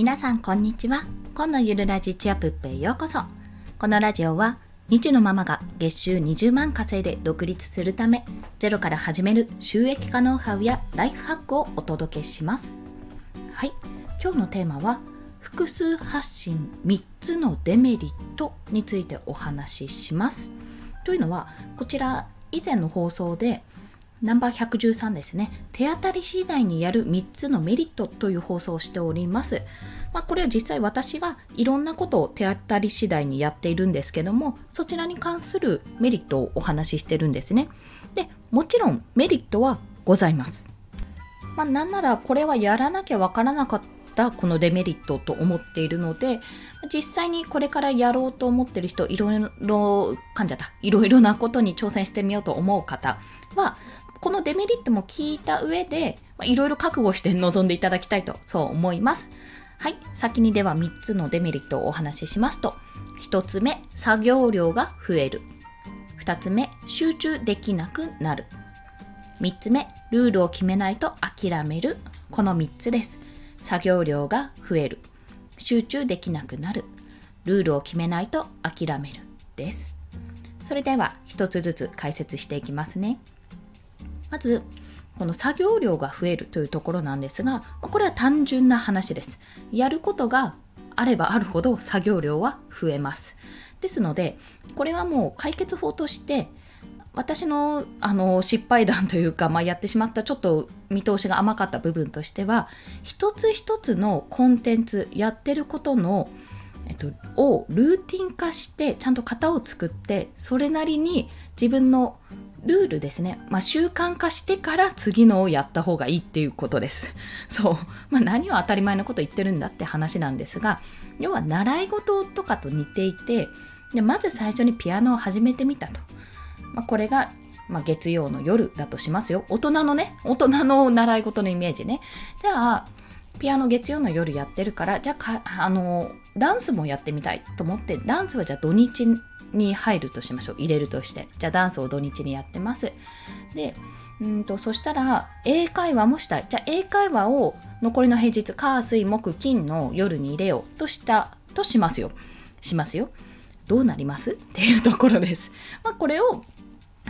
皆さんこんにちは。今のゆるラジチアプッペへようこそ。このラジオは日のママが月収20万稼いで独立するためゼロから始める収益化ノウハウやライフハックをお届けします。はい。今日のテーマは複数発信3つのデメリットについてお話しします。というのはこちら以前の放送でナンバー113ですね。手当たり次第にやる3つのメリットという放送をしております。まあ、これは実際私がいろんなことを手当たり次第にやっているんですけども、そちらに関するメリットをお話ししてるんですね。で、もちろんメリットはございます。まあ、なんならこれはやらなきゃわからなかったこのデメリットと思っているので、実際にこれからやろうと思ってる人、いろいろ、噛んじゃった。いろいろなことに挑戦してみようと思う方は、このデメリットも聞いた上で、いろいろ覚悟して臨んでいただきたいと、そう思います。はい。先にでは3つのデメリットをお話ししますと、1つ目、作業量が増える。2つ目、集中できなくなる。3つ目、ルールを決めないと諦める。この3つです。作業量が増える。集中できなくなる。ルールを決めないと諦める。です。それでは1つずつ解説していきますね。まず、この作業量が増えるというところなんですが、これは単純な話です。やることがあればあるほど作業量は増えます。ですので、これはもう解決法として、私のあの失敗談というか、まあ、やってしまったちょっと見通しが甘かった部分としては一つ一つのコンテンツやってることの、えっと、をルーティン化してちゃんと型を作ってそれなりに自分のルールですね。まあ、習慣化してから次のをやった方がいいっていうことです。そう。まあ、何を当たり前のこと言ってるんだって話なんですが、要は習い事とかと似ていて、でまず最初にピアノを始めてみたと。まあ、これが、まあ、月曜の夜だとしますよ。大人のね、大人の習い事のイメージね。じゃあ、ピアノ月曜の夜やってるから、じゃああの、ダンスもやってみたいと思って、ダンスはじゃあ土日に入るとしましょう。入れるとして。じゃあダンスを土日にやってます。でうんとそしたら英会話もしたい。じゃあ英会話を残りの平日火水木金の夜に入れようとしたとしますよ。しますよ。どうなります？っていうところです、まあ、これを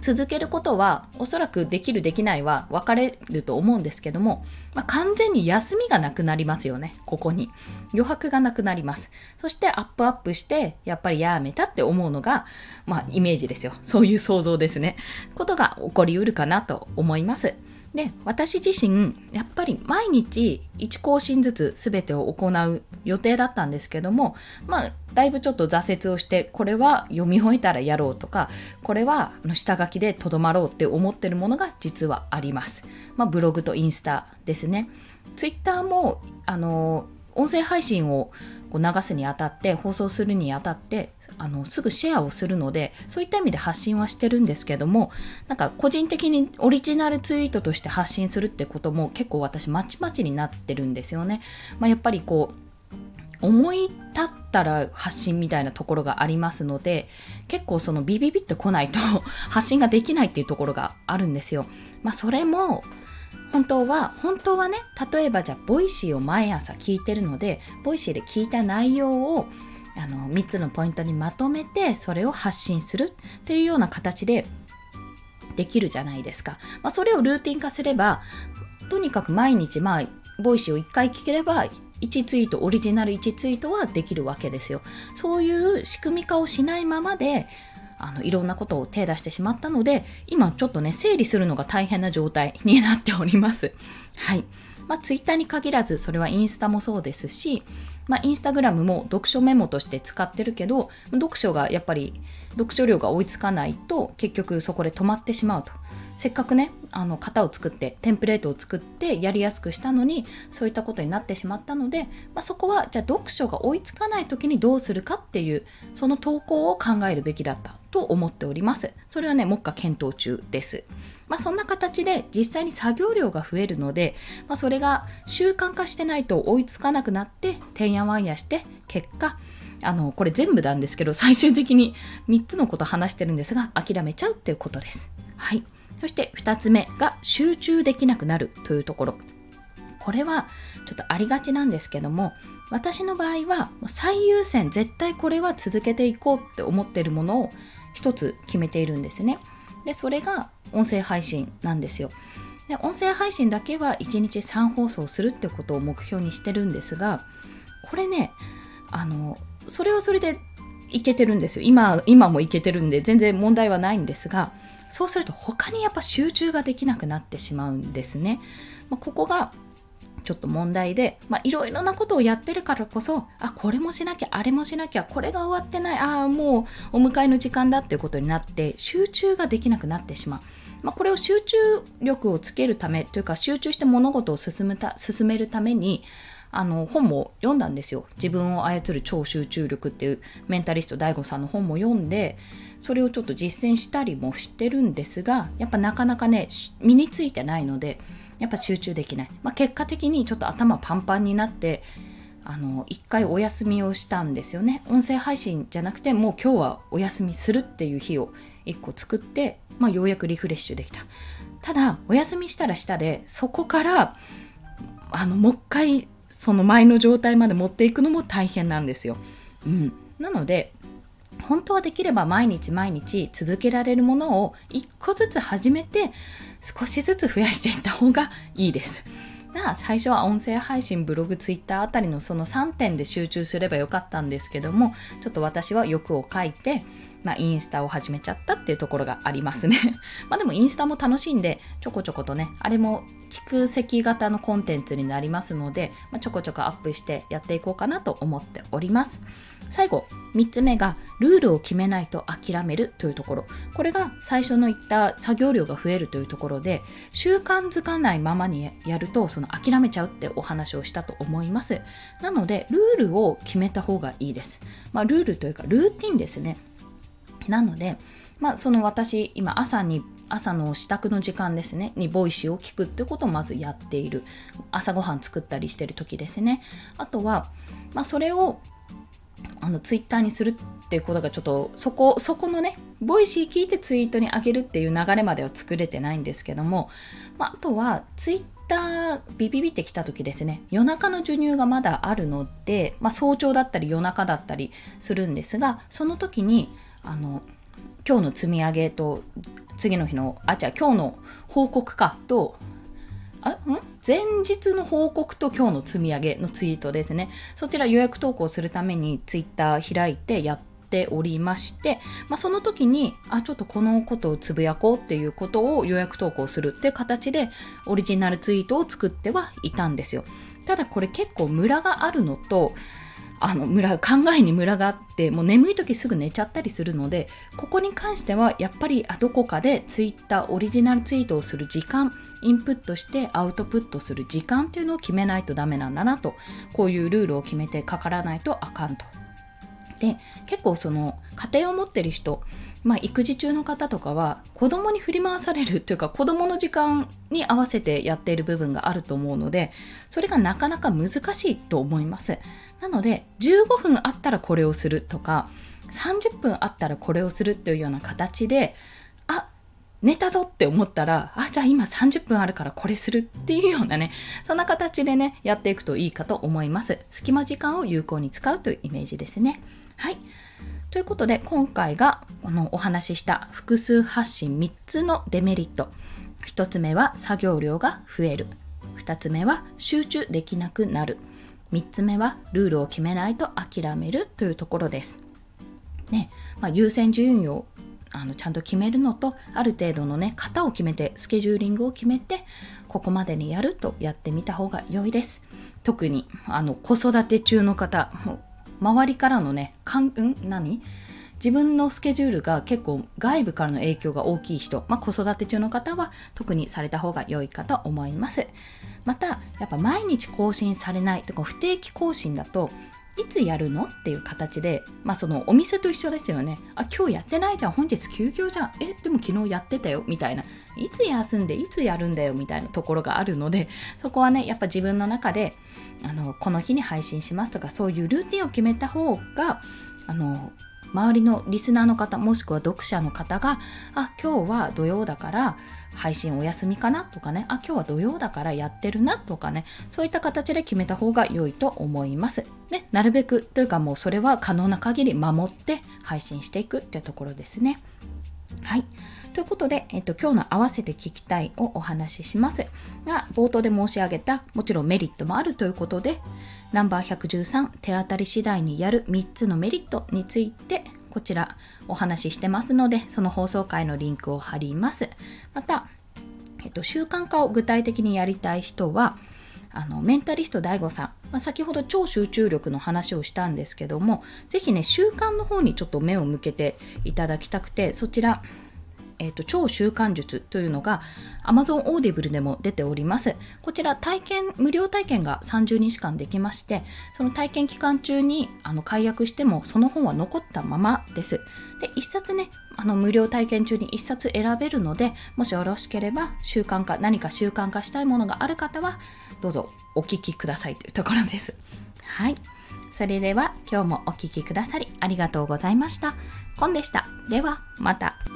続けることはおそらくできるできないは分かれると思うんですけども、まあ、完全に休みがなくなりますよね。ここに。余白がなくなります。そしてアップアップしてやっぱりやめたって思うのがまあイメージですよ。そういう想像ですね。ことが起こりうるかなと思います。で私自身やっぱり毎日1更新ずつ全てを行う予定だったんですけどもまあだいぶちょっと挫折をしてこれは読み終えたらやろうとかこれは下書きでとどまろうって思ってるものが実はあります、まあ、ブログとインスタですね。ツイッターもあの音声配信をこう流すにあたって放送するにあたってあのすぐシェアをするのでそういった意味で発信はしてるんですけどもなんか個人的にオリジナルツイートとして発信するってことも結構私まちまちになってるんですよね。まあ、やっぱりこう思い立ったら発信みたいなところがありますので結構そのビビビってこないと 発信ができないっていうところがあるんですよ。まあ、それも本当は、本当はね、例えばじゃあ、 Voicyを毎朝聞いてるので、 Voicyで聞いた内容を、あの、3つのポイントにまとめて、それを発信するっていうような形でできるじゃないですか。まあ、それをルーティン化すれば、とにかく毎日、まあ、 Voicyを1回聞ければ、1ツイート、オリジナル1ツイートはできるわけですよ。そういう仕組み化をしないままで、あのいろんなことを手出してしまったので今ちょっとね整理するのが大変な状態になっております。はい。まあ、ツイッターに限らずそれはインスタもそうですし、まあ、インスタグラムも読書メモとして使ってるけど読書がやっぱり読書量が追いつかないと結局そこで止まってしまうと。せっかくねあの型を作ってテンプレートを作ってやりやすくしたのにそういったことになってしまったので、まあ、そこはじゃあ読書が追いつかない時にどうするかっていうその投稿を考えるべきだった。と思っております。それはね目下検討中です。まあ、そんな形で実際に作業量が増えるので、まあ、それが習慣化してないと追いつかなくなっててんやわんやして結果あのこれ全部なんですけど最終的に3つのこと話してるんですが諦めちゃうっていうことです。はい。そして2つ目が集中できなくなるというところ。これはちょっとありがちなんですけども、私の場合は最優先絶対これは続けていこうって思ってるものを一つ決めているんですね。でそれが音声配信なんですよ。で音声配信だけは1日3放送するってことを目標にしてるんですがこれねあのそれはそれでいけてるんですよ今今もいけてるんで全然問題はないんですがそうすると他にやっぱ集中ができなくなってしまうんですね。まあ、ここがちょっと問題で、ま、いろいろなことをやってるからこそ、あ、これもしなきゃ、あれもしなきゃ、これが終わってない、ああ、もうお迎えの時間だっていうことになって、集中ができなくなってしまう。まあ、これを集中力をつけるためというか、集中して物事を進むた進めるために、あの本も読んだんですよ。自分を操る超集中力っていうメンタリスト DAIGO さんの本も読んで、それをちょっと実践したりもしてるんですが、やっぱなかなかね、身についてないので、やっぱ集中できない、まあ、結果的にちょっと頭パンパンになってあの一回お休みをしたんですよね。音声配信じゃなくてもう今日はお休みするっていう日を1個作って、まあ、ようやくリフレッシュできた。ただお休みしたらしたでそこからあのもう一回その前の状態まで持っていくのも大変なんですよ、うん、なので本当はできれば毎日毎日続けられるものを一個ずつ始めて少しずつ増やしていった方がいいです。最初は音声配信、ブログ、ツイッターあたりのその3点で集中すればよかったんですけども、ちょっと私は欲を書いて、まあ、インスタを始めちゃったっていうところがありますね。まあでもインスタも楽しんで、ちょこちょことね、あれも蓄積型のコンテンツになりますので、まあ、ちょこちょこアップしてやっていこうかなと思っております。最後、3つ目が、ルールを決めないと諦めるというところ。これが最初の言った作業量が増えるというところで、習慣づかないままにやると、その諦めちゃうってお話をしたと思います。なので、ルールを決めた方がいいです。まあ、ルールというか、ルーティンですね。なので、まあ、その私、今朝に朝の支度の時間ですねに Voicyを聞くってことをまずやっている朝ごはん作ったりしてる時ですねあとは、まあ、それをあのツイッターにするっていうことがちょっとそこそこのね Voicy聞いてツイートに上げるっていう流れまでは作れてないんですけども、まあ、あとはツイッタービビビってきた時ですね。夜中の授乳がまだあるので、まあ、早朝だったり夜中だったりするんですがその時にあの今日の積み上げと次の日のあじゃあ今日の報告かとあん？前日の報告と今日の積み上げのツイートですね。そちら予約投稿するためにツイッター開いてやっておりまして、まあ、その時に、あ、ちょっとこのことをつぶやこうっていうことを予約投稿するって形でオリジナルツイートを作ってはいたんですよ。ただこれ結構ムラがあるのと、あのムラ考えにムラがあってもう眠い時すぐ寝ちゃったりするのでここに関してはやっぱりどこかでツイッターオリジナルツイートをする時間インプットしてアウトプットする時間っていうのを決めないとダメなんだなとこういうルールを決めてかからないとあかんと。で結構その家庭を持ってる人まあ、育児中の方とかは子供に振り回されるというか子供の時間に合わせてやっている部分があると思うのでそれがなかなか難しいと思いますなので15分あったらこれをするとか30分あったらこれをするっていうような形で寝たぞって思ったら、あ、じゃあ今30分あるからこれするっていうようなね、そんな形でね、やっていくといいかと思います。隙間時間を有効に使うというイメージですね。はい。ということで、今回がこのお話しした複数発信3つのデメリット。1つ目は作業量が増える。2つ目は集中できなくなる。3つ目はルールを決めないと諦めるというところです。ねまあ、優先順位をあのちゃんと決めるのとある程度のね型を決めてスケジューリングを決めてここまでにやるとやってみた方が良いです。特にあの子育て中の方周りからのねかん、ん何？自分のスケジュールが結構外部からの影響が大きい人、まあ、子育て中の方は特にされた方が良いかと思います。またやっぱ毎日更新されないとか不定期更新だといつやるの？っていう形で、まあそのお店と一緒ですよね。あ、今日やってないじゃん。本日休業じゃん。え、でも昨日やってたよ。みたいな。いつ休んでいつやるんだよ。みたいなところがあるので、そこはね、やっぱ自分の中で、あの、この日に配信しますとか、そういうルーティンを決めた方が、あの、周りのリスナーの方もしくは読者の方があ今日は土曜だから配信お休みかなとかねあ今日は土曜だからやってるなとかねそういった形で決めた方が良いと思います。ねなるべくというかもうそれは可能な限り守って配信していくっていうところですね。はい。ということで、えっと、今日の合わせて聞きたいをお話ししますが、冒頭で申し上げた、もちろんメリットもあるということで、ナンバー113、手当たり次第にやる3つのメリットについて、こちらお話ししてますので、その放送回のリンクを貼ります。また、えっと、習慣化を具体的にやりたい人は、あのメンタリスト DAIGO さん、まあ、先ほど超集中力の話をしたんですけども是非ね習慣の方にちょっと目を向けていただきたくてそちらえーと、超習慣術というのが Amazon Audible でも出ております。こちら体験、無料体験が30日間できまして、その体験期間中にあの解約してもその本は残ったままです。で、1冊ね、あの無料体験中に1冊選べるので、もしよろしければ習慣化、何か習慣化したいものがある方は、どうぞお聞きくださいというところです。はい。それでは今日もお聴きくださりありがとうございました。コンでした。ではまた。